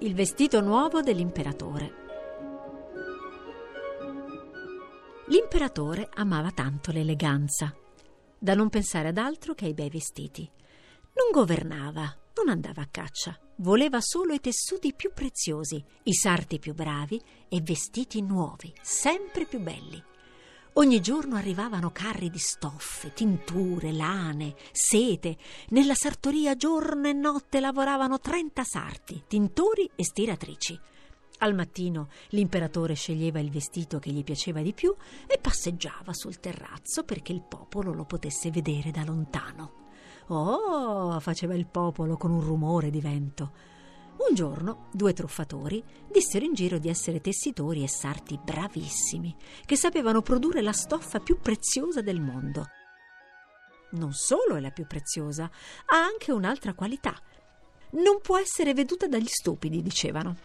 Il vestito nuovo dell'imperatore. L'imperatore amava tanto l'eleganza, da non pensare ad altro che ai bei vestiti. Non governava, non andava a caccia, voleva solo i tessuti più preziosi, i sarti più bravi e vestiti nuovi, sempre più belli. Ogni giorno arrivavano carri di stoffe, tinture, lane, sete. Nella sartoria giorno e notte lavoravano trenta sarti, tintori e stiratrici. Al mattino l'imperatore sceglieva il vestito che gli piaceva di più e passeggiava sul terrazzo perché il popolo lo potesse vedere da lontano. Oh, faceva il popolo con un rumore di vento. Un giorno due truffatori dissero in giro di essere tessitori e sarti bravissimi, che sapevano produrre la stoffa più preziosa del mondo. Non solo è la più preziosa, ha anche un'altra qualità. Non può essere veduta dagli stupidi, dicevano.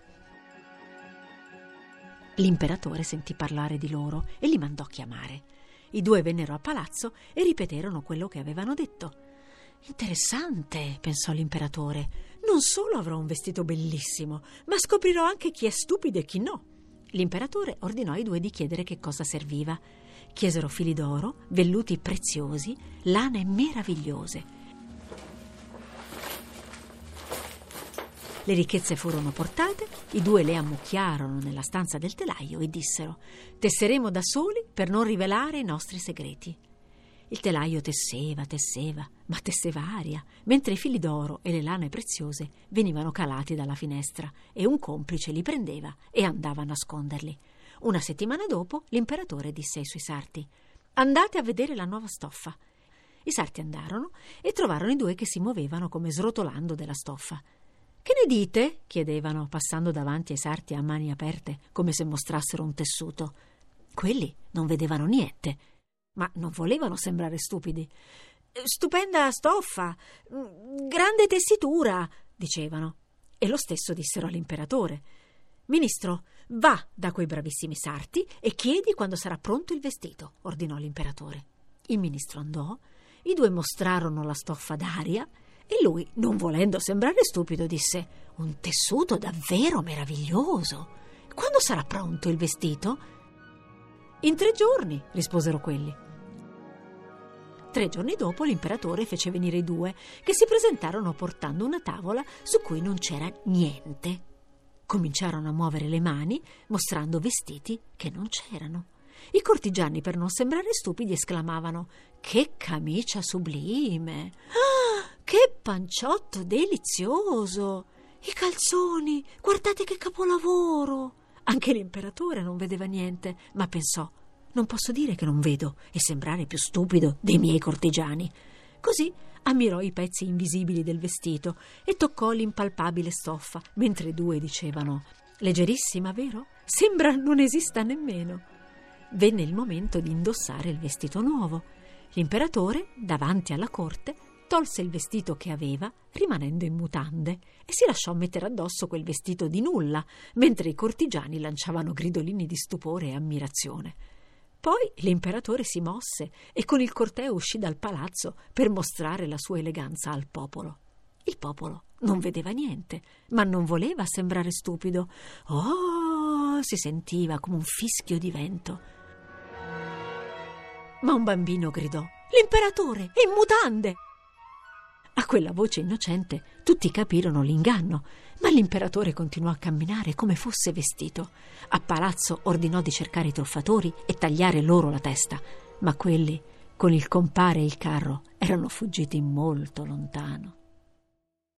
L'imperatore sentì parlare di loro e li mandò chiamare. I due vennero a palazzo e ripeterono quello che avevano detto. Interessante, pensò l'imperatore. Non solo avrò un vestito bellissimo, ma scoprirò anche chi è stupido e chi no. L'imperatore ordinò ai due di chiedere che cosa serviva. Chiesero fili d'oro, velluti preziosi, lane meravigliose. Le ricchezze furono portate, i due le ammucchiarono nella stanza del telaio e dissero: Tesseremo da soli per non rivelare i nostri segreti. Il telaio tesseva, tesseva, ma tesseva aria, mentre i fili d'oro e le lane preziose venivano calati dalla finestra e un complice li prendeva e andava a nasconderli. Una settimana dopo l'imperatore disse ai suoi sarti: Andate a vedere la nuova stoffa. I sarti andarono e trovarono i due che si muovevano come srotolando della stoffa. Che ne dite? chiedevano, passando davanti ai sarti a mani aperte, come se mostrassero un tessuto. Quelli non vedevano niente ma non volevano sembrare stupidi. Stupenda stoffa, grande tessitura, dicevano. E lo stesso dissero all'imperatore. Ministro, va da quei bravissimi sarti e chiedi quando sarà pronto il vestito, ordinò l'imperatore. Il ministro andò, i due mostrarono la stoffa d'aria e lui, non volendo sembrare stupido, disse: Un tessuto davvero meraviglioso. Quando sarà pronto il vestito? In tre giorni, risposero quelli. Tre giorni dopo l'imperatore fece venire i due, che si presentarono portando una tavola su cui non c'era niente. Cominciarono a muovere le mani, mostrando vestiti che non c'erano. I cortigiani, per non sembrare stupidi, esclamavano: Che camicia sublime! Ah, che panciotto delizioso! I calzoni! Guardate che capolavoro! Anche l'imperatore non vedeva niente, ma pensò non posso dire che non vedo e sembrare più stupido dei miei cortigiani. Così ammirò i pezzi invisibili del vestito e toccò l'impalpabile stoffa, mentre due dicevano Leggerissima, vero? Sembra non esista nemmeno. Venne il momento di indossare il vestito nuovo. L'imperatore, davanti alla corte, tolse il vestito che aveva, rimanendo in mutande, e si lasciò mettere addosso quel vestito di nulla, mentre i cortigiani lanciavano gridolini di stupore e ammirazione. Poi l'imperatore si mosse e con il corteo uscì dal palazzo per mostrare la sua eleganza al popolo. Il popolo non vedeva niente, ma non voleva sembrare stupido. Oh, si sentiva come un fischio di vento. Ma un bambino gridò: L'imperatore è in mutande! A quella voce innocente tutti capirono l'inganno, ma l'imperatore continuò a camminare come fosse vestito. A palazzo ordinò di cercare i truffatori e tagliare loro la testa, ma quelli, con il compare e il carro, erano fuggiti molto lontano.